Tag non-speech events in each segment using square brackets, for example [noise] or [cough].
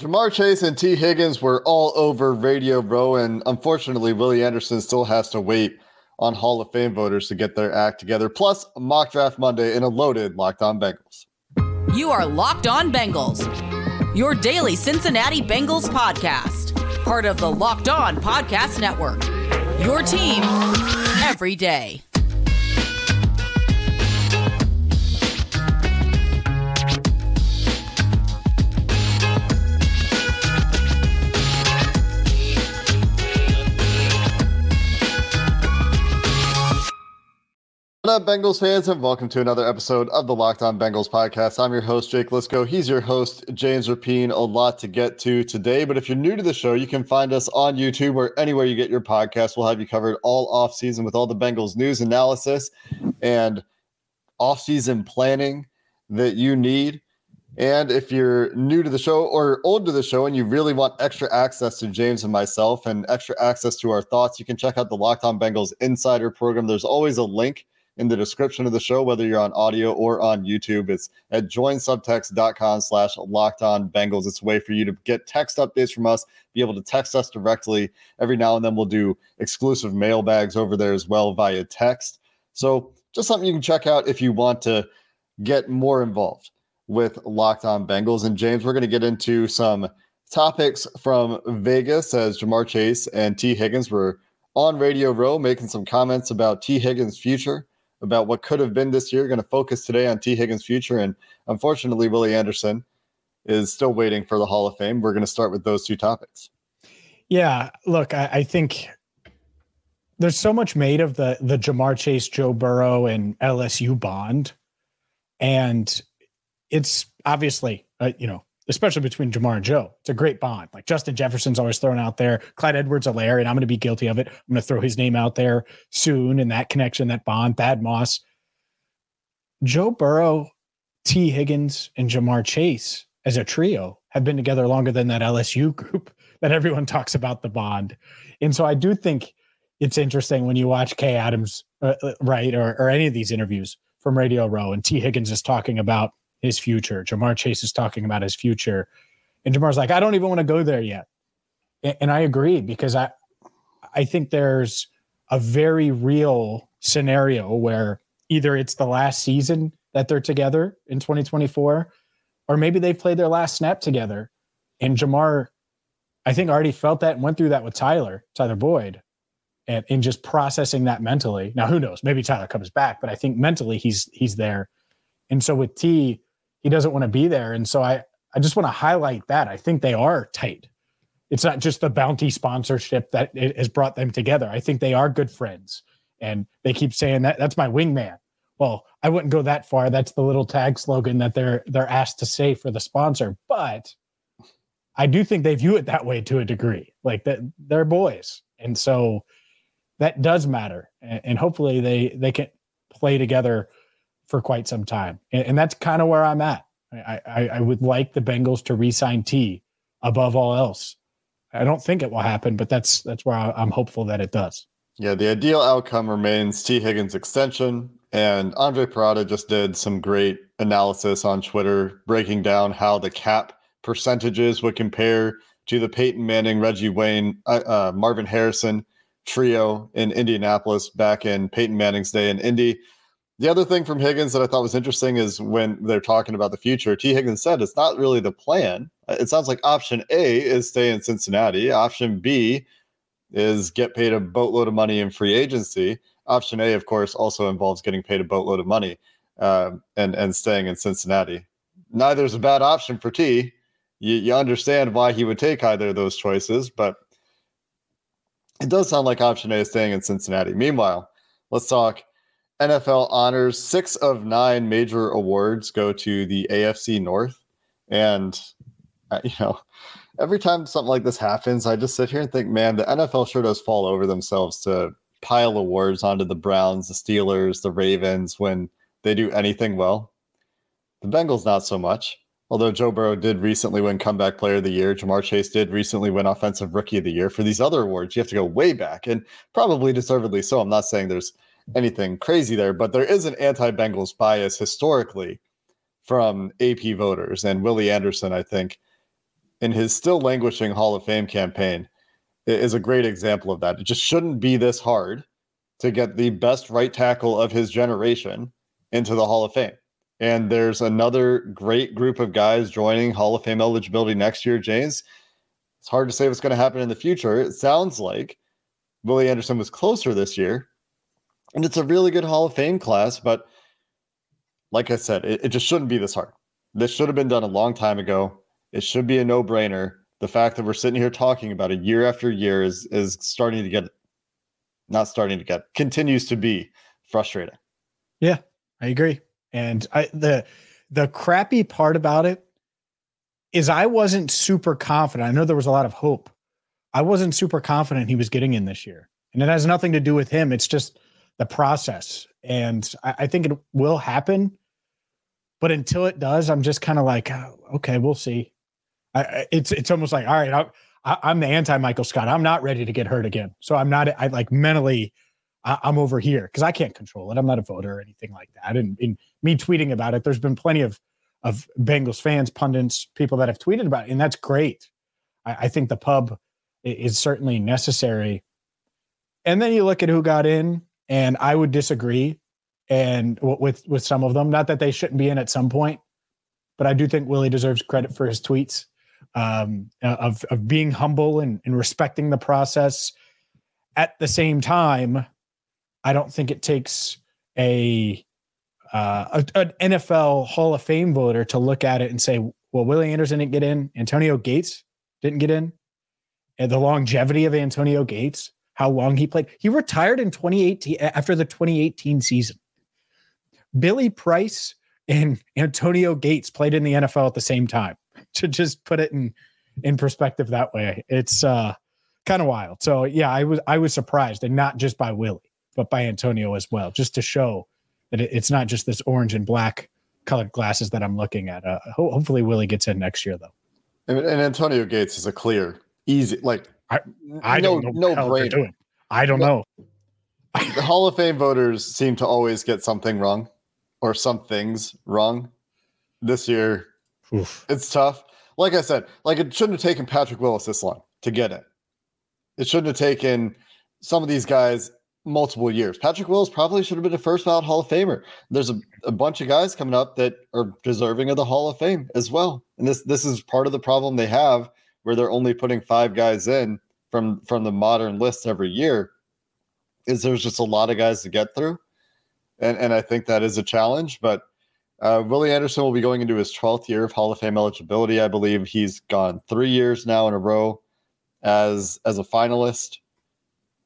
Ja'Marr Chase and Tee Higgins were all over Radio Row, and unfortunately, Willie Anderson still has to wait on Hall of Fame voters to get their act together. Plus, mock draft Monday in a loaded Locked On Bengals. You are Locked On Bengals, your daily Cincinnati Bengals podcast, part of the Locked On Podcast Network. Your team every day. What up, Bengals fans, and welcome to another episode of the Locked On Bengals podcast. I'm your host, Jake Liskow. He's your host, James Rapien. A lot to get to today, but if you're new to the show, you can find us on YouTube or anywhere you get your podcast. We'll have you covered all off season with all the Bengals news, analysis, and off season planning that you need. And if you're new to the show or old to the show and you really want extra access to James and myself and extra access to our thoughts, you can check out the Locked On Bengals Insider program. There's always a link in the description of the show, whether you're on audio or on YouTube. It's at joinsubtext.com slash locked on Bengals. It's a way for you to get text updates from us, be able to text us directly. Every now and then we'll do exclusive mailbags over there as well via text. So just something you can check out if you want to get more involved with Locked On Bengals. And James, we're going to get into some topics from Vegas as Ja'Marr Chase and Tee Higgins were on Radio Row making some comments about Tee Higgins' future about what could have been this year. Going to focus today on Tee Higgins' future. And unfortunately, Willie Anderson is still waiting for the Hall of Fame. We're going to start with those two topics. Yeah. Look, I, I think there's so much made of the the Ja'Marr Chase, Joe Burrow, and LSU bond, and it's obviously uh, you know especially between Ja'Marr and Joe. It's a great bond. Like Justin Jefferson's always thrown out there. Clyde Edwards-Helaire, and I'm going to be guilty of it. I'm going to throw his name out there soon and that connection, that bond. Thad Moss. Joe Burrow, Tee Higgins, and Ja'Marr Chase as a trio have been together longer than that LSU group [laughs] that everyone talks about the bond. And so I do think it's interesting when you watch Kay Adams, uh, uh right, or, or any of these interviews from Radio Row, and Tee Higgins is talking about his future. Ja'Marr Chase is talking about his future. And Ja'Marr's like, I don't even want to go there yet. And I agree because I I think there's a very real scenario where either it's the last season that they're together in 2024, or maybe they've played their last snap together. And Ja'Marr, I think, already felt that and went through that with Tyler, Tyler Boyd, and in just processing that mentally. Now, who knows? Maybe Tyler comes back, but I think mentally he's he's there. And so with T, he doesn't want to be there. And so I, I just want to highlight that. I think they are tight. It's not just the bounty sponsorship that has brought them together. I think they are good friends. And they keep saying that that's my wingman. Well, I wouldn't go that far. That's the little tag slogan that they're they're asked to say for the sponsor. But I do think they view it that way to a degree. Like that they're boys. And so that does matter. And, and hopefully they they can play together for quite some time. And, and that's kind of where I'm at. I, I, I, would like the Bengals to re-sign T above all else. I don't think it will happen, but that's that's where I, am hopeful that it does. Yeah, the ideal outcome remains Tee Higgins extension, and Andre Parada just did some great analysis on Twitter, breaking down how the cap percentages would compare to the Peyton Manning, Reggie Wayne, uh, uh, Marvin Harrison trio in Indianapolis back in Peyton Manning's day in Indy. The other thing from Higgins that I thought was interesting is when they're talking about the future, Tee Higgins said it's not really the plan. Uh, it sounds like option A is stay in Cincinnati. Option B is get paid a boatload of money in free agency. Option A, of course, also involves getting paid a boatload of money uh, and and staying in Cincinnati. Neither is a bad option for T. You, you understand why he would take either of those choices, but it does sound like option A is staying in Cincinnati. Meanwhile, let's talk NFL honors. Six of nine major awards go to the AFC North. And, uh, you know, every time something like this happens, I just sit here and think, man, the NFL sure does fall over themselves to pile awards onto the Browns, the Steelers, the Ravens when they do anything well. The Bengals, not so much. Although Joe Burrow did recently win Comeback Player of the Year, Ja'Marr Chase did recently win Offensive Rookie of the Year. For these other awards, you have to go way back and probably deservedly so. I'm not saying there's anything crazy there, but there is an anti Bengals bias historically from AP voters. And Willie Anderson, I think, in his still languishing Hall of Fame campaign is a great example of that. It just shouldn't be this hard to get the best right tackle of his generation into the Hall of Fame. And there's another great group of guys joining Hall of Fame eligibility next year, James. It's hard to say what's going to happen in the future. It sounds like Willie Anderson was closer this year. And it's a really good Hall of Fame class. But like I said, it, it just shouldn't be this hard. This should have been done a long time ago. It should be a no brainer. The fact that we're sitting here talking about it year after year is is starting to get not starting to get continues to be frustrating. Yeah, I agree. And I the the crappy part about it is I wasn't super confident. I know there was a lot of hope. I wasn't super confident he was getting in this year. And it has nothing to do with him. It's just the process. And I, I think it will happen. But until it does, I'm just kind of like, oh, okay, we'll see. I, it's it's almost like, all right, I, I'm the anti Michael Scott. I'm not ready to get hurt again. So I'm not. I like mentally, I, am over here because I can't control it. I'm not a voter or anything like that. And me tweeting about it, there's been plenty of of Bengals fans, pundits, people that have tweeted about it, and that's great. I, I think the pub is certainly necessary. And then you look at who got in, and I would disagree, and with with some of them. Not that they shouldn't be in at some point, but I do think Willie deserves credit for his tweets um, of of being humble and, and respecting the process. At the same time, I don't think it takes a, uh, a an NFL Hall of Fame voter to look at it and say, "Well, Willie Anderson didn't get in, Antonio Gates didn't get in, and the longevity of Antonio Gates, how long he played. He retired in 2018 after the 2018 season. Billy Price and Antonio Gates played in the NFL at the same time. [laughs] To just put it in in perspective that way, it's uh, kind of wild. So yeah, I was I was surprised, and not just by Willie, but by Antonio as well, just to show that it, it's not just this orange and black colored glasses that I'm looking at. Uh, ho- hopefully, Willie gets in next year though. And, and, Antonio Gates is a clear, easy like I I no, don't know no brainer. I don't know. the Hall of Fame voters seem to always get something wrong or some things wrong. This year, Oof. it's tough. Like I said, like it shouldn't have taken Patrick Willis this long to get it. It shouldn't have taken some of these guys multiple years. Patrick Willis probably should have been a first ballot Hall of Famer. There's a, a bunch of guys coming up that are deserving of the Hall of Fame as well. And this this is part of the problem they have where they're only putting five guys in from from the modern list every year. Is there's just a lot of guys to get through and and I think that is a challenge. But uh, Willie Anderson will be going into his 12th year of Hall of Fame eligibility. I believe he's gone three years now in a row as as a finalist.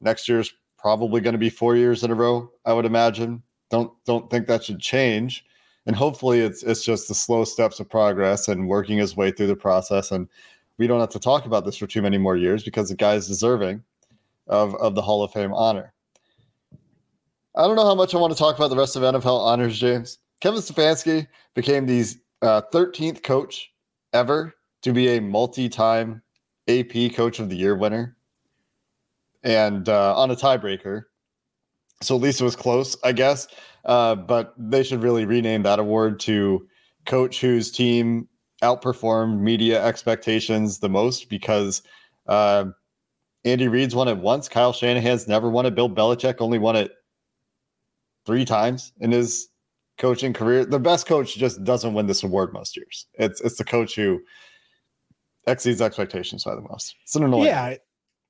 Next year's probably going to be four years in a row. I would imagine. Don't don't think that should change. And hopefully, it's it's just the slow steps of progress and working his way through the process. And we don't have to talk about this for too many more years because the guy is deserving of of the Hall of Fame honor. I don't know how much I want to talk about the rest of NFL honors, James. Kevin Stefanski became the uh, 13th coach ever to be a multi-time AP Coach of the Year winner, and uh, on a tiebreaker. So at least it was close, I guess. Uh, but they should really rename that award to coach whose team outperformed media expectations the most because uh, Andy Reid's won it once. Kyle Shanahan's never won it. Bill Belichick only won it three times in his coaching career. The best coach just doesn't win this award most years. It's it's the coach who exceeds expectations by the most. It's an annoying. Yeah.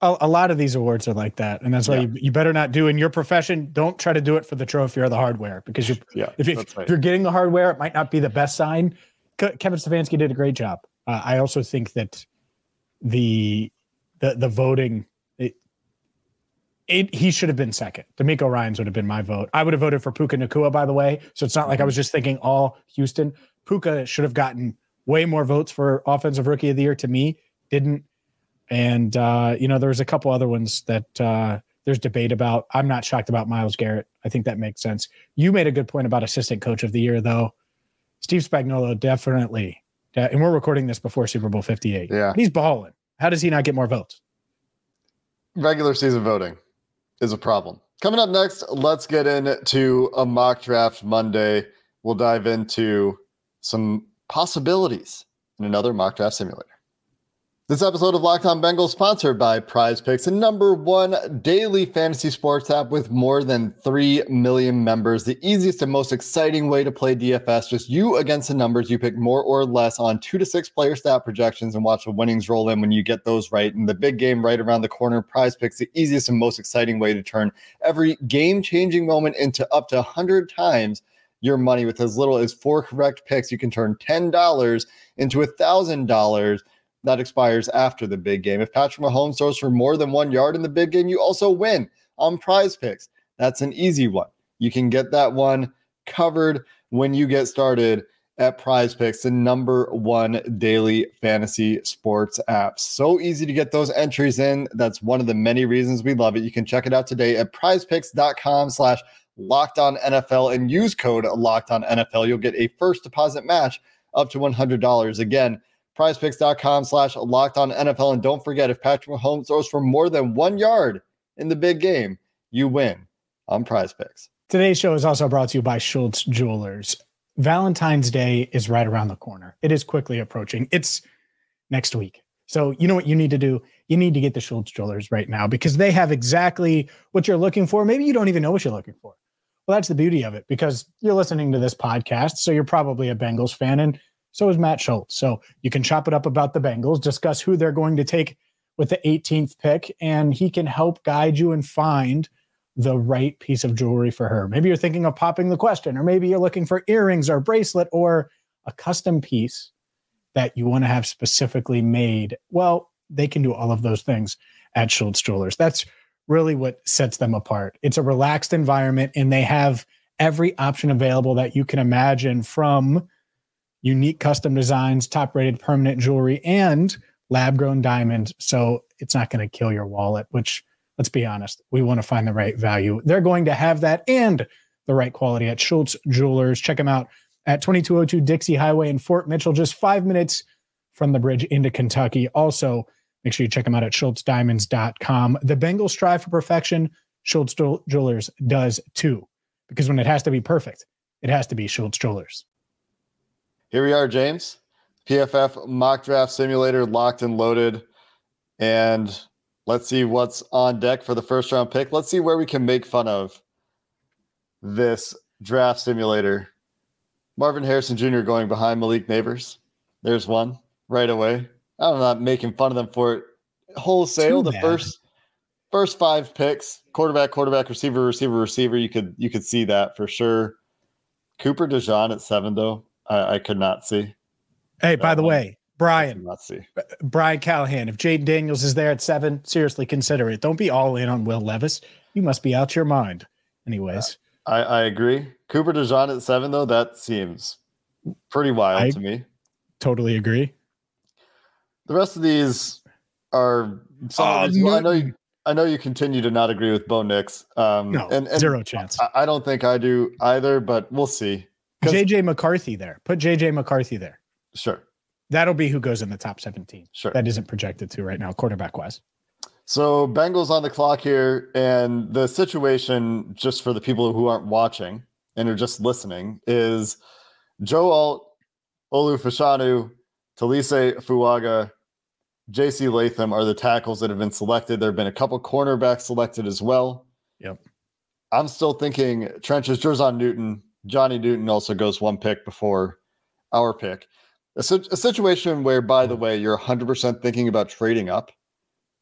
A, a lot of these awards are like that, and that's why yeah. you, you, better not do in your profession. Don't try to do it for the trophy or the hardware because you, yeah, if, if, right. if, you're getting the hardware, it might not be the best sign. Kevin Stefanski did a great job. Uh, I also think that the the the voting it, he should have been second. DeMeco Ryans would have been my vote. I would have voted for Puka Nacua, by the way. So it's not like I was just thinking all Houston. Puka should have gotten way more votes for offensive rookie of the year to me. Didn't. And uh, you know, there's a couple other ones that uh, there's debate about. I'm not shocked about Myles Garrett. I think that makes sense. You made a good point about assistant coach of the year, though. Steve Spagnuolo definitely, and we're recording this before Super Bowl 58. Yeah, he's balling. How does he not get more votes? Regular season voting is a problem. Coming up next, let's get into a mock draft Monday. We'll dive into some possibilities in another mock draft simulator. This episode of Locked On Bengals sponsored by Prize Picks, a number one daily fantasy sports app with more than 3 million members. The easiest and most exciting way to play DFS, just you against the numbers. You pick more or less on two to six player stat projections and watch the winnings roll in when you get those right. And the big game right around the corner, Prize Picks, the easiest and most exciting way to turn every game changing moment into up to 100 times your money with as little as four correct picks. You can turn $10 into $1,000 that expires after the big game. If Patrick Mahomes throws for more than one yard in the big game, you also win on prize picks. That's an easy one. You can get that one covered when you get started at prize picks, the number one daily fantasy sports app. So easy to get those entries in. That's one of the many reasons we love it. You can check it out today at prizepicks.com slash locked on NFL and use code locked on NFL. You'll get a first deposit match up to $100. Again, prizepicks.com slash locked on NFL. And don't forget, if Patrick Mahomes throws for more than one yard in the big game, you win on prize picks. Today's show is also brought to you by Schultz Jewelers. Valentine's Day is right around the corner. It is quickly approaching. It's next week. So, you know what you need to do? You need to get the Schultz Jewelers right now because they have exactly what you're looking for. Maybe you don't even know what you're looking for. Well, that's the beauty of it because you're listening to this podcast. So, you're probably a Bengals fan. And so is Matt Schultz. So you can chop it up about the Bengals, discuss who they're going to take with the 18th pick, and he can help guide you and find the right piece of jewelry for her. Maybe you're thinking of popping the question, or maybe you're looking for earrings or bracelet or a custom piece that you want to have specifically made. Well, they can do all of those things at Schultz Jewelers. That's really what sets them apart. It's a relaxed environment, and they have every option available that you can imagine from unique custom designs, top rated permanent jewelry, and lab grown diamonds. So it's not going to kill your wallet, which let's be honest, we want to find the right value. They're going to have that and the right quality at Schultz Jewelers. Check them out at 2202 Dixie Highway in Fort Mitchell, just five minutes from the bridge into Kentucky. Also, make sure you check them out at schultzdiamonds.com. The Bengals strive for perfection. Schultz Jewelers does too, because when it has to be perfect, it has to be Schultz Jewelers. Here we are, James. PFF mock draft simulator locked and loaded. And let's see what's on deck for the first round pick. Let's see where we can make fun of this draft simulator. Marvin Harrison Jr. going behind Malik Nabers. There's one right away. I'm not making fun of them for it wholesale. Too the bad. first first five picks, quarterback, quarterback, receiver, receiver, receiver. You could you could see that for sure. Cooper DeJean at seven though. I, I could not see. Hey, by the way, Brian, not see Brian Callahan. If Jayden Daniels is there at seven, seriously consider it. Don't be all in on Will Levis. You must be out your mind. Anyways, uh, I, I agree. Cooper DeJean at seven, though, that seems pretty wild I to me. Totally agree. The rest of these are. Oh, well, I know you. I know you continue to not agree with Bo Nix. Um, no, and, and zero chance. I, I don't think I do either, but we'll see. JJ McCarthy there. Put JJ McCarthy there. Sure. That'll be who goes in the top 17. Sure. That isn't projected to right now, quarterback wise. So Bengals on the clock here, and the situation, just for the people who aren't watching and are just listening, is Joe Alt, Olu Fashanu, Taliese Fuaga, JC Latham are the tackles that have been selected. There have been a couple cornerbacks selected as well. Yep. I'm still thinking trenches, Jer'Zhan Newton, Johnny Newton also goes one pick before our pick. A, a situation where, by the way, you're 100% thinking about trading up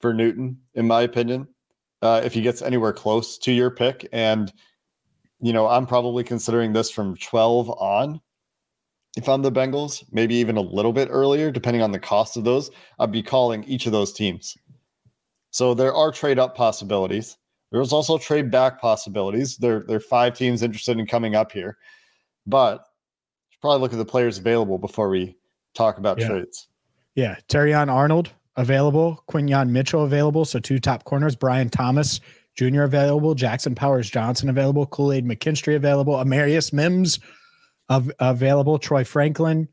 for Newton, in my opinion, uh, if he gets anywhere close to your pick. And, you know, I'm probably considering this from 12 on. If I'm the Bengals, maybe even a little bit earlier, depending on the cost of those, I'd be calling each of those teams. So there are trade up possibilities. There's also trade back possibilities. There, there are five teams interested in coming up here, but should probably look at the players available before we talk about yeah. trades. Yeah, Terrion Arnold available, Quinyon Mitchell available, so two top corners. Brian Thomas Jr. available, Jackson Powers Johnson available, Kool Aid McKinstry available, Amarius Mims av- available, Troy Franklin.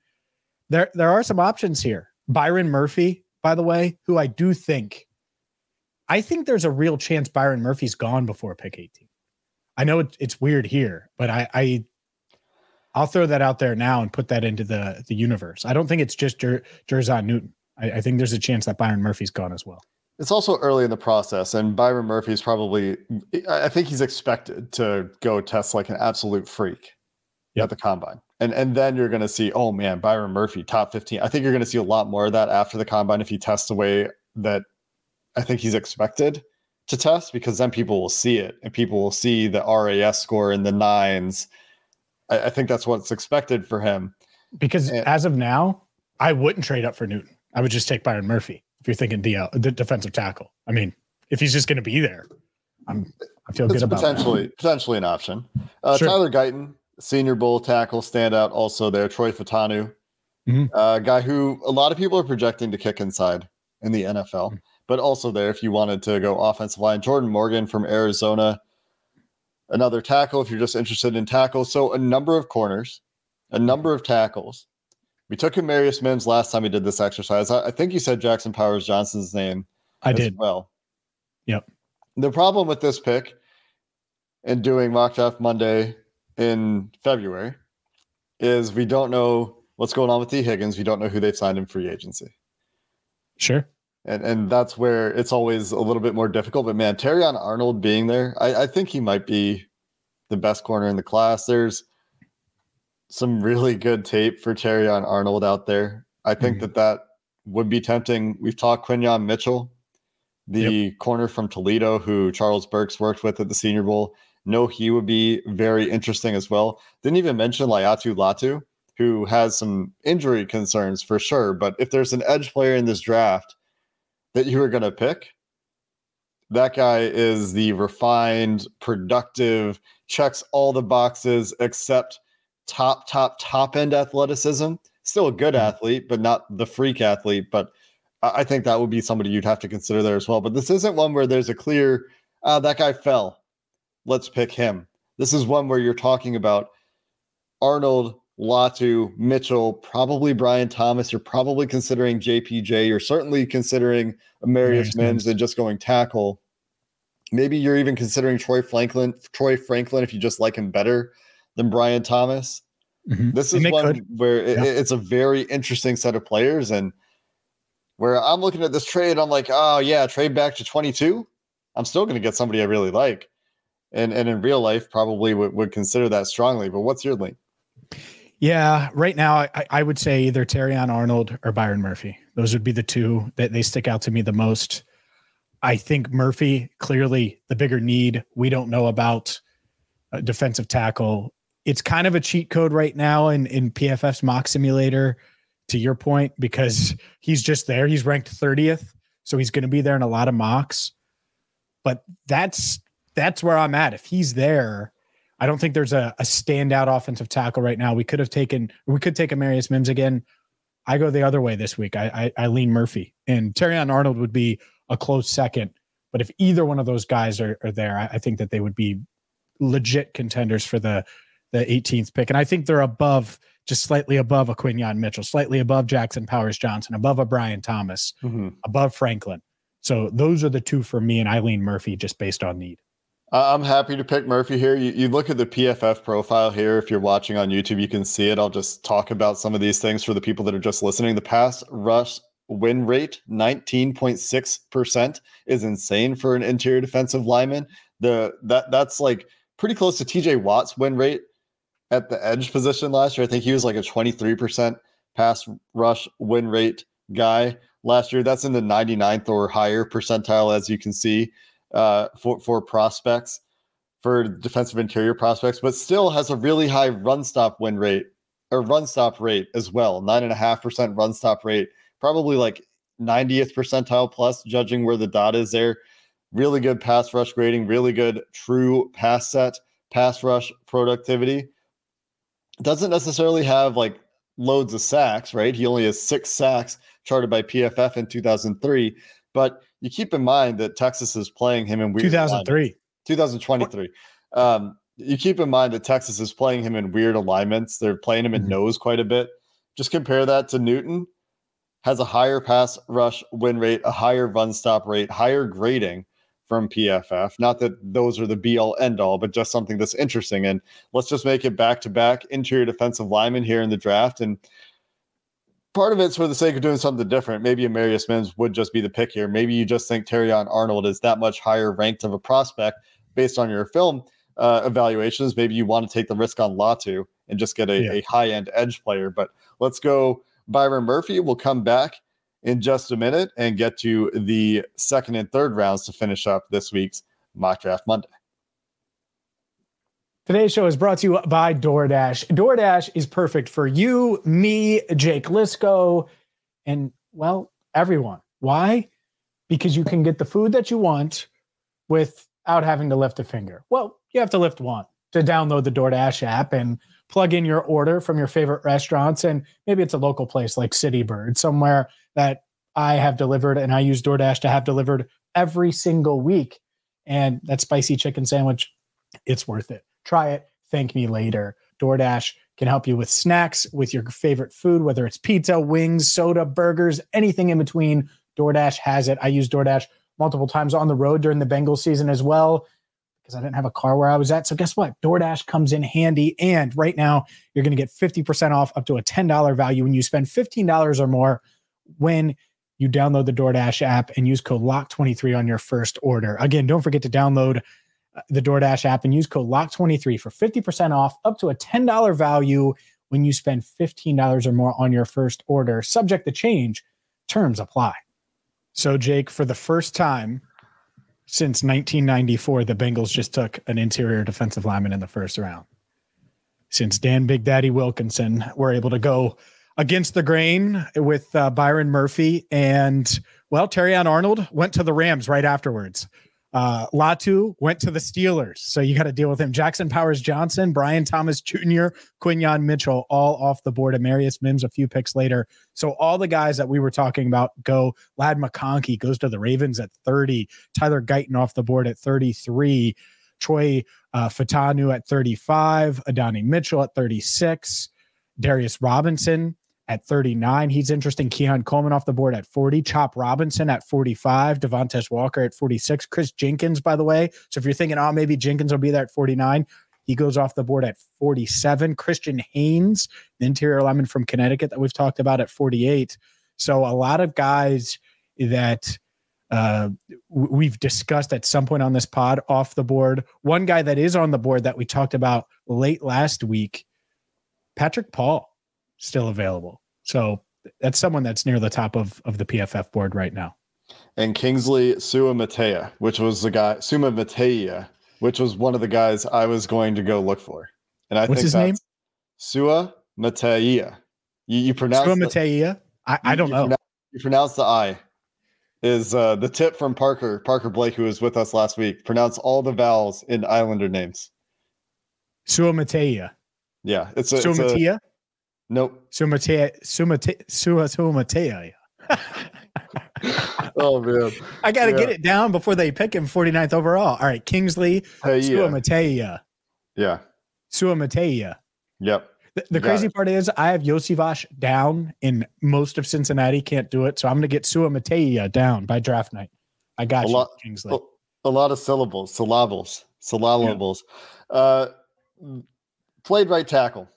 There, there are some options here. Byron Murphy, by the way, who I do think I think there's a real chance Byron Murphy's gone before pick 18. I know it, it's weird here, but I, I I'll throw that out there now and put that into the the universe. I don't think it's just Jer, Jer'Zhan Newton. I, I think there's a chance that Byron Murphy's gone as well. It's also early in the process, and Byron Murphy's probably, I think he's expected to go test like an absolute freak yep. at the combine. And, and then you're going to see, oh man, Byron Murphy, top 15. I think you're going to see a lot more of that after the combine if he tests the way that I think he's expected to test, because then people will see it and people will see the RAS score in the nines. I, I think that's what's expected for him. Because and, as of now, I wouldn't trade up for Newton. I would just take Byron Murphy if you're thinking DL, the defensive tackle. I mean, if he's just going to be there, I'm I feel good about potentially that. potentially an option. Uh, sure. Tyler Guyton, Senior Bowl tackle, standout also there. Troy Fautanu, mm-hmm. uh, guy who a lot of people are projecting to kick inside in the NFL, mm-hmm. But also there if you wanted to go offensive line. Jordan Morgan from Arizona, another tackle if you're just interested in tackles. So a number of corners, a number of tackles we took Amarius Mims last time we did this exercise. I, I think you said Jackson Powers Johnson's name. I did. Well, yep. The problem with this pick and doing mock draft Monday in February is we don't know what's going on with Tee Higgins. We don't know who they've signed in free agency. Sure. And and that's where it's always a little bit more difficult. But man, Terrion Arnold being there, I, I think he might be the best corner in the class. There's some really good tape for Terrion Arnold out there. I think mm-hmm. that that would be tempting. We've talked Quinyon Mitchell, the yep. corner from Toledo, who Charles Burks worked with at the Senior Bowl. No, he would be very interesting as well. Didn't even mention Laiatu Latu, who has some injury concerns for sure. But if there's an edge player in this draft that you are going to pick, that guy is the refined, productive, checks all the boxes except top, top, top end athleticism. Still a good mm-hmm. athlete, but not the freak athlete. But I think that would be somebody you'd have to consider there as well. But this isn't one where there's a clear, uh, that guy fell. Let's pick him. This is one where you're talking about Arnold, Latu, Mitchell, probably Brian Thomas. You're probably considering JPJ. You're certainly considering Amarius Mims and just going tackle. Maybe you're even considering Troy Franklin, Troy Franklin, if you just like him better than Brian Thomas. Mm-hmm. This is one could. where it, yeah. it's a very interesting set of players, and where I'm looking at this trade, I'm like, oh yeah, trade back to 22. I'm still going to get somebody I really like, and and in real life probably would, would consider that strongly. But what's your link? Yeah, right now I, I would say either Terrion Arnold or Byron Murphy. Those would be the two that they stick out to me the most. I think Murphy clearly the bigger need. We don't know about uh, defensive tackle it's kind of a cheat code right now in in PFF's mock simulator. To your point, because he's just there, he's ranked 30th, so he's going to be there in a lot of mocks. But that's that's where I'm at. If he's there, I don't think there's a, a standout offensive tackle right now. We could have taken, we could take Amarius Mims again. I go the other way this week. I, I, I lean Murphy and Terrion Arnold would be a close second. But if either one of those guys are, are there, I, I think that they would be legit contenders for the the 18th pick. And I think they're above, just slightly above a Quinyon Mitchell, slightly above Jackson Powers Johnson, above a Brian Thomas, mm-hmm. above Franklin. So those are the two for me and Eileen Murphy just based on need. I'm happy to pick Murphy here. You, you, look at the PFF profile here. If you're watching on YouTube, you can see it. I'll just talk about some of these things for the people that are just listening. The pass rush win rate, 19.6%, is insane for an interior defensive lineman. The that that's like pretty close to TJ Watt's win rate at the edge position last year. I think he was like a 23% pass rush win rate guy last year. That's in the 99th or higher percentile, as you can see, uh, for, for prospects, for defensive interior prospects, but still has a really high run stop win rate or run stop rate as well. Nine and a half percent run stop rate, probably like 90th percentile plus, judging where the dot is there. Really good pass rush grading, really good true pass set, pass rush productivity doesn't necessarily have like loads of sacks, right? He only has six sacks charted by PFF in 2003. But you keep in mind that Texas is playing him in weird 2003, 2023. Um, you keep in mind that Texas is playing him in weird alignments. They're playing him in mm-hmm. nose quite a bit. Just compare that to Newton, has a higher pass rush win rate, a higher run stop rate, higher grading from PFF. Not that those are the be all end all, but just something that's interesting. And let's just make it back to back interior defensive lineman here in the draft. And part of it's for the sake of doing something different. Maybe Amarius Mims would just be the pick here. Maybe you just think Terrion Arnold is that much higher ranked of a prospect based on your film uh, evaluations. Maybe you want to take the risk on Latu and just get a, yeah. a high end edge player. But let's go Byron Murphy. We'll come back in just a minute and get to the second and third rounds to finish up this week's mock draft Monday. Today's show is brought to you by DoorDash. DoorDash is perfect for you, me, Jake Liskow, and well, everyone. Why? Because you can get the food that you want without having to lift a finger. Well, you have to lift one to download the DoorDash app and plug in your order from your favorite restaurants. And maybe it's a local place like City Bird, somewhere that I have delivered and I use DoorDash to have delivered every single week. And that spicy chicken sandwich, it's worth it. Try it. Thank me later. DoorDash can help you with snacks, with your favorite food, whether it's pizza, wings, soda, burgers, anything in between. DoorDash has it. I use DoorDash multiple times on the road during the Bengals season as well because I didn't have a car where I was at. So guess what? DoorDash comes in handy. And right now, you're going to get 50% off up to a $10 value when you spend $15 or more when you download the DoorDash app and use code LOCK23 on your first order. Again, don't forget to download the DoorDash app and use code LOCK23 for 50% off up to a $10 value when you spend $15 or more on your first order. Subject to change, terms apply. So, Jake, for the first time since 1994, the Bengals just took an interior defensive lineman in the first round. Since Dan Big Daddy Wilkinson were able to go against the grain with uh, Byron Murphy and, well, Terrion Arnold went to the Rams right afterwards. Uh, Latu went to the Steelers, so you got to deal with him. Jackson Powers Johnson, Brian Thomas Jr., Quinyon Mitchell, all off the board. Amarius Mims a few picks later. So all the guys that we were talking about go. Ladd McConkey goes to the Ravens at 30. Tyler Guyton off the board at 33. Troy uh, Fautanu at 35. Adonai Mitchell at 36. Darius Robinson at 39. He's interesting. Keon Coleman off the board at 40. Chop Robinson at 45. Devontez Walker at 46. Kris Jenkins, by the way. So if you're thinking, oh, maybe Jenkins will be there at 49, he goes off the board at 47. Christian Haynes, the interior lineman from Connecticut that we've talked about at 48. So a lot of guys that uh, we've discussed at some point on this pod off the board. One guy that is on the board that we talked about late last week, Patrick Paul still available. So that's someone that's near the top of, of the PFF board right now. And Kingsley Suamatea, which was the guy, Suamataia, which was one of the guys I was going to go look for. And I What's think his name? Sua Mataia. You, you pronounce Sua? I, I don't you know. Pronounce, you pronounce the I. Is uh, the tip from Parker, Parker Blake, who was with us last week. Pronounce all the vowels in Islander names. Sua Mataia. Yeah. It's a, Suamatia? Nope. Sumatea, Sumate, Sua Sumatea. [laughs] oh man. I got to yeah. get it down before they pick him 49th overall. All right, Kingsley hey, Suamatea. Yeah. Suamatea. Yep. The, the crazy it. part is I have Iosivas down in most of Cincinnati. Can't do it. So I'm going to get Suamatea down by draft night. I got a you, lot, Kingsley. A, a, lot of syllables, syllables, syllables. Yeah. Uh, played right tackle.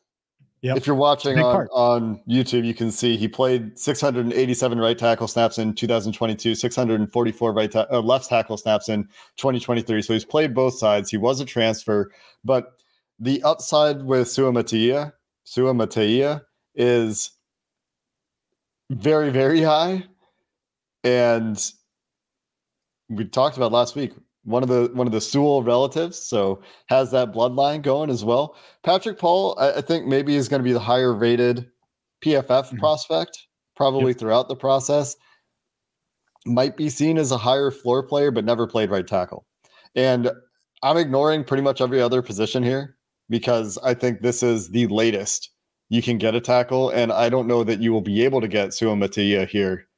Yep. If you're watching on, on YouTube, you can see he played 687 right tackle snaps in 2022, 644 right ta- uh, left tackle snaps in 2023. So he's played both sides. He was a transfer, but the upside with Suamatia, Suamatia is very, very high. And we talked about last week one of the one of the Sewell relatives, so has that bloodline going as well. Patrick Paul, I, I think maybe is going to be the higher rated PFF mm-hmm. prospect, probably yep. throughout the process. Might be seen as a higher floor player, but never played right tackle. And I'm ignoring pretty much every other position here because I think this is the latest you can get a tackle, and I don't know that you will be able to get Suamatia here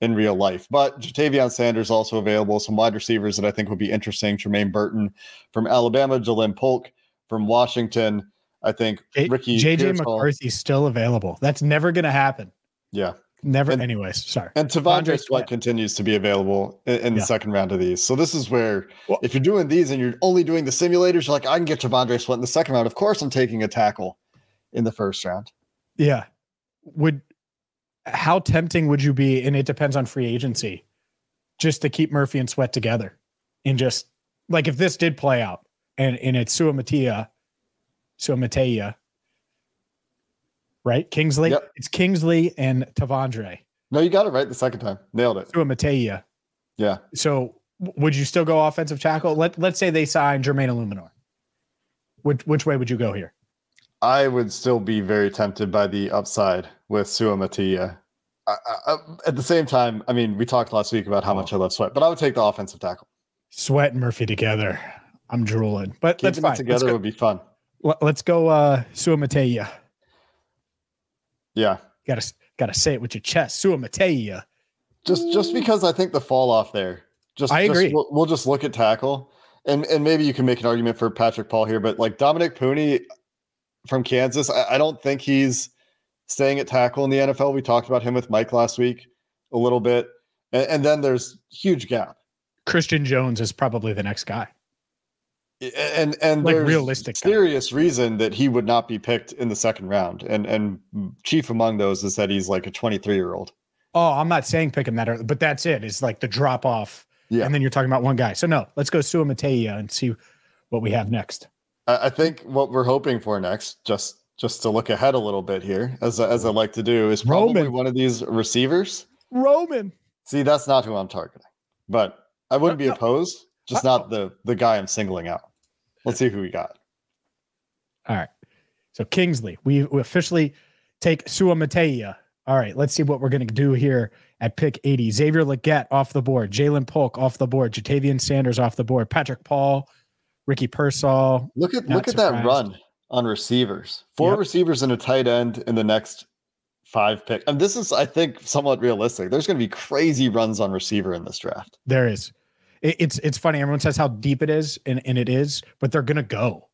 in real life. But Ja'Tavion Sanders also available. Some wide receivers that I think would be interesting. Jermaine Burton from Alabama, Ja'Lynn Polk from Washington. I think Ricky JJ McCarthy still available. That's never going to happen. Yeah. Never. And, anyways, sorry. And T'Vondre Sweat continues to be available in, in the yeah. second round of these. So this is where, well, if you're doing these and you're only doing the simulators, you're like, I can get T'Vondre Sweat in the second round. Of course, I'm taking a tackle in the first round. Yeah. Would how tempting would you be? And it depends on free agency, just to keep Murphy and Sweat together, and just like if this did play out, and and it's Suamatia, Suamatea, right? Kingsley. Yep. It's Kingsley and Tavandre. No, you got it right the second time. Nailed it. Suamatea. Yeah. So would you still go offensive tackle? Let Let's say they sign Jermaine Eluemunor. Which which way would you go here? I would still be very tempted by the upside with Sua Matia. I, I, at the same time, I mean, we talked last week about how much I love Sweat, but I would take the offensive tackle. Sweat and Murphy together. I'm drooling, but that's Keeping fine. together let's would be fun. let's go uh, Suamatea. Yeah. Gotta gotta say it with your chest. Suamatea. Just just because I think the fall off there. Just I just- agree. we'll, we'll just look at tackle. And and maybe you can make an argument for Patrick Paul here, but like Dominick Puni from Kansas, I, I don't think he's staying at tackle in the NFL. We talked about him with Mike last week a little bit. And, and then there's huge gap. Christian Jones is probably the next guy. and and Like there's realistic guy. serious reason that he would not be picked in the second round and and chief among those is that he's like a 23 year old Oh, I'm not saying pick him that early, but that's it. It's like the drop off. Yeah. And then you're talking about one guy. So no, let's go Suamatea and see what we have next. I, think what we're hoping for next just just to look ahead a little bit here as I- as i like to do is probably Roman. one of these receivers Roman. see that's not who i'm targeting but i wouldn't be Uh, uh, opposed just not the the guy i'm singling out let's see who we got All right. So Kingsley, we, we officially take Suamatea. All right, let's see what we're going to do here at pick 80. Xavier Legette off the board, Ja'Lynn Polk off the board, Ja'Tavion Sanders off the board, Patrick Paul, Ricky Pearsall. Look at look at that run on receivers. Four Yep. receivers and a tight end in the next five pick. And this is, I think, somewhat realistic. There's going to be crazy runs on receiver in this draft. There is. It- it's it's funny. Everyone says how deep it is, and, and it is, but they're going to go.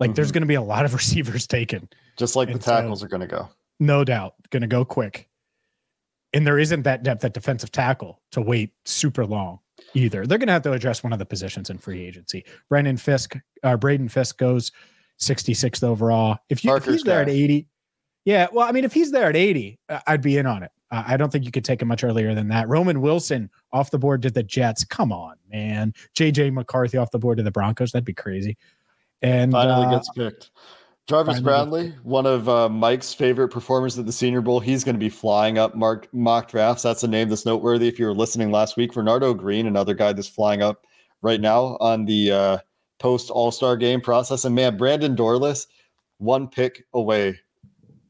Like there's Mhm. going to be a lot of [laughs] receivers taken, Just like the And so- tackles are going to go. no doubt. Going to go quick. And there isn't that depth at defensive tackle to wait super long either. They're going to have to address one of the positions in free agency. Brandon Fisk, uh, Braden Fiske goes 66th overall. If you if he's there at 80, yeah. Well, I mean, if he's there at 80, uh, I'd be in on it. Uh, I don't think you could take him much earlier than that. Roman Wilson off the board to the Jets. Come on, man. JJ McCarthy off the board to the Broncos. That'd be crazy. And Finally uh, gets picked. Jarvis finally Brownlee, one of uh, Mike's favorite performers at the Senior Bowl. He's going to be flying up mark, mock drafts. That's a name that's noteworthy. If you were listening last week, Renardo Green, another guy that's flying up right now on the uh, post All Star game process. And man, Brandon Dorlus, one pick away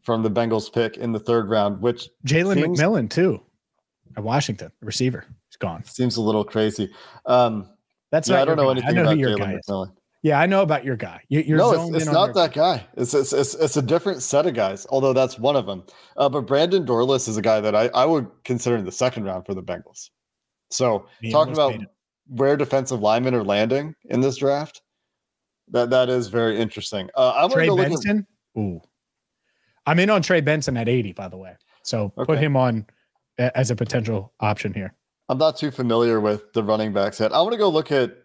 from the Bengals pick in the third round, which Jalen seems- McMillan too, at Washington, receiver. He's gone. seems a little crazy. Um, That's yeah, I don't know guy. anything I know about who your guy Jalen is. Yeah, I know about your guy. You, you're no, it's, it's not that guy. It's, it's it's it's a different set of guys. Although that's one of them. Uh, but Brandon Dorlus is a guy that I, I would consider in the second round for the Bengals. So He talking about where defensive linemen are landing in this draft, that that is very interesting. Uh, I'm Trey to look at Benson. Ooh, I'm in on Trey Benson at 80, by the way. So put him on as a potential option here. I'm not too familiar with the running backs yet. I want to go look at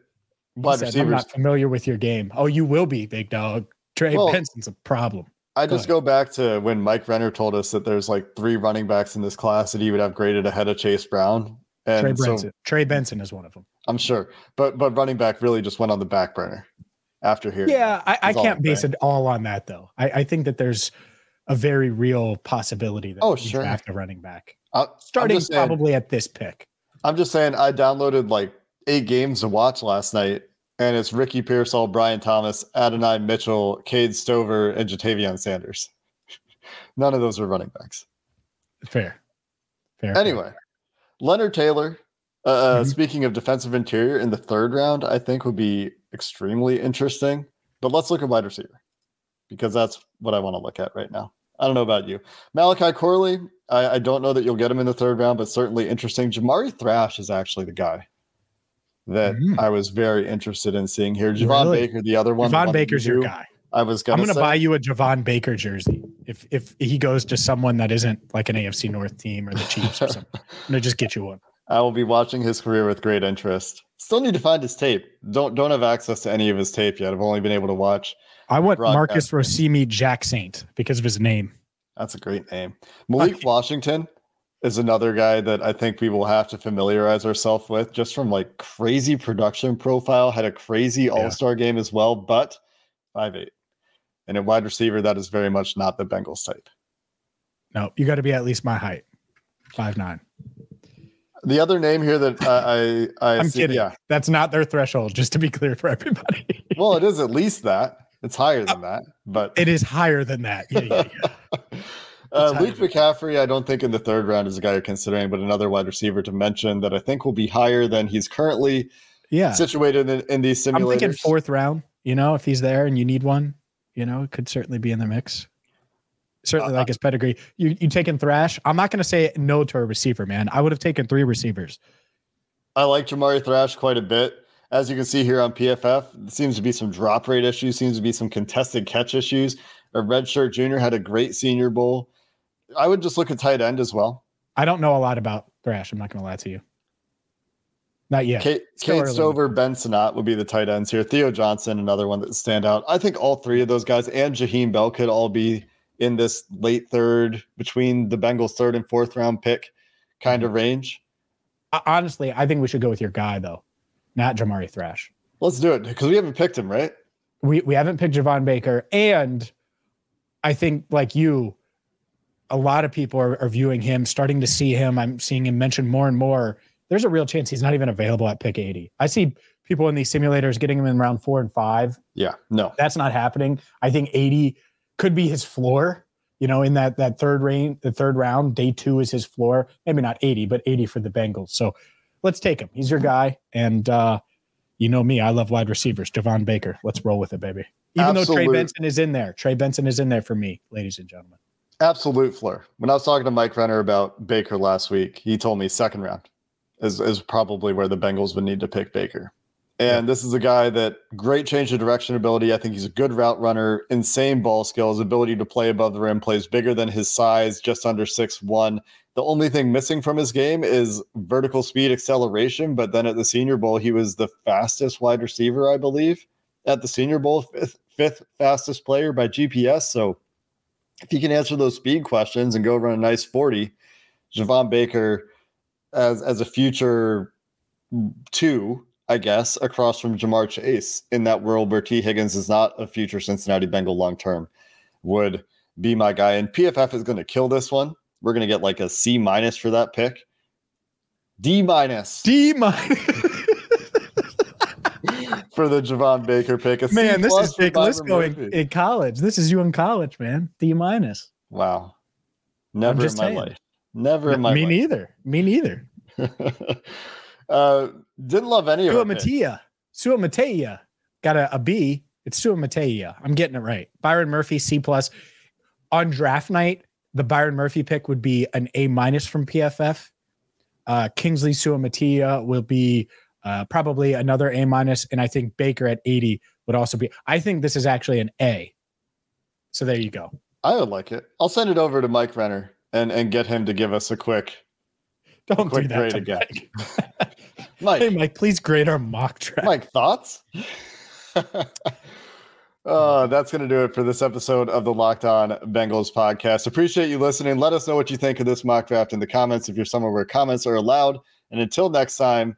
wide said, I'm receivers. not familiar with your game. Oh, you will be, big dog. Trey Well, Benson's a problem. I Go just ahead. go back to when Mike Renner told us that there's like three running backs in this class that he would have graded ahead of Chase Brown. And Trey so Benson. Trey Benson is one of them. I'm sure, but but running back really just went on the back burner after here. Yeah, I, I can't base it all on that though. I, I think that there's a very real possibility that Oh, sure. draft a running back I, starting saying- probably at this pick. I'm just saying I downloaded like eight games to watch last night, and it's Ricky Pearsall, Brian Thomas, Adonai Mitchell, Cade Stover, and Ja'Tavion Sanders. [laughs] None of those are running backs. Fair. Fair. Anyway, Leonard Taylor. Uh, uh, Mhm. Speaking of defensive interior in the third round, I think would be extremely interesting. But let's look at wide receiver because that's what I want to look at right now. I don't know about you, Malachi Corley. I, I don't know that you'll get him in the third round, but certainly interesting. Jamari Thrash is actually the guy that Mm. I was very interested in seeing here. Javon Really? Baker, the other one. Javon Baker's your guy. I was I'm gonna, gonna say. buy you a Javon Baker jersey if if he goes to someone that isn't like an AFC North team or the Chiefs or something. [laughs] I'm gonna just get you one. I will be watching his career with great interest. Still need to find his tape. Don't don't have access to any of his tape yet. I've only been able to watch. I want Marcus game. Rosemy-Jacksaint because of his name. That's a great name. Malik Washington is another guy that I think we will have to familiarize ourselves with just from like crazy production profile, had a crazy yeah. all-star game as well, but five eight. And a wide receiver that is very much not the Bengals type. No, you got to be at least my height. Five nine. The other name here that I I, I am kidding. Yeah, that's not their threshold. Just to be clear for everybody. well, it is at least that. It's higher uh, than that, but it is higher than that. Yeah, yeah, yeah. [laughs] uh, Luke McCaffrey, I don't think in the third round is a guy you're considering, but another wide receiver to mention that I think will be higher than he's currently yeah situated in, in these simulators. I'm thinking fourth round. You know, if he's there and you need one, you know, it could certainly be in the mix. Certainly, uh, like his pedigree. You you taking Thrash? I'm not going to say no to a receiver, man. I would have taken three receivers. I like Jamari Thrash quite a bit. As you can see here on PFF, seems to be some drop rate issues, seems to be some contested catch issues. A redshirt junior had a great senior bowl. I would just look at tight end as well. I don't know a lot about Thrash. I'm not going to lie to you. Not yet. Kate, Cade Stover, Ben Sinnott would be the tight ends here. Theo Johnson, another one that stand out. I think all three of those guys and Jaheim Bell could all be in this late third, between the Bengals' third and fourth round pick kind of range. Honestly, I think we should go with your guy though, not Jamari Thrash. Let's do it because we haven't picked him, right? We we haven't picked Javon Baker, and I think like you, a lot of people are, are viewing him, starting to see him. I'm seeing him mentioned more and more there's a real chance he's not even available at pick 80. I see people in these simulators getting him in round four and five. Yeah, no, that's not happening. I think 80 could be his floor. You know, in that that third range, the third round, day two is his floor. Maybe not 80, but 80 for the Bengals. So let's take him. He's your guy, and uh, you know me, I love wide receivers. Javon Baker. Let's roll with it, baby. Even Absolute. though Trey Benson is in there, Trey Benson is in there for me, ladies and gentlemen. Absolute floor. When I was talking to Mike Renner about Baker last week, he told me second round is, is probably where the Bengals would need to pick Baker. And this is a guy that great change of direction ability. I think he's a good route runner, insane ball skills, ability to play above the rim, plays bigger than his size, just under six one. The only thing missing from his game is vertical speed acceleration. But then at the Senior Bowl, he was the fastest wide receiver, I believe, at the Senior Bowl, fifth, fifth fastest player by GPS. So if he can answer those speed questions and go run a nice 40, Javon Baker as as a future two, I guess, across from Ja'Marr Chase in that world where Tee Higgins is not a future Cincinnati Bengal long term, would be my guy. And PFF is going to kill this one. We're going to get like a C minus for that pick. D minus. D minus. [laughs] for the Javon Baker pick. A man, this is Jake Liskow in, in, college. This is you in college, man. D minus. Wow. Never in my saying. life. Never in my Me life. neither. Me neither. [laughs] uh, didn't love any Sua of it. Matia. Suamataia got a, a B. It's Suamataia. I'm getting it right. Byron Murphy, C plus. On draft night, the Byron Murphy pick would be an A minus from PFF. Uh, Kingsley Suamataia will be uh, probably another A minus, and I think Baker at 80 would also be. I think this is actually an A. So there you go. I would like it. I'll send it over to Mike Renner and and get him to give us a quick don't quick do that again. [laughs] Mike. Hey Mike, please grade our mock draft. Mike, thoughts? [laughs] Uh, that's going to do it for this episode of the Locked On Bengals podcast. Appreciate you listening. Let us know what you think of this mock draft in the comments if you're somewhere where comments are allowed. And until next time,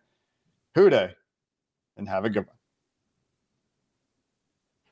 Who Dey and have a good one.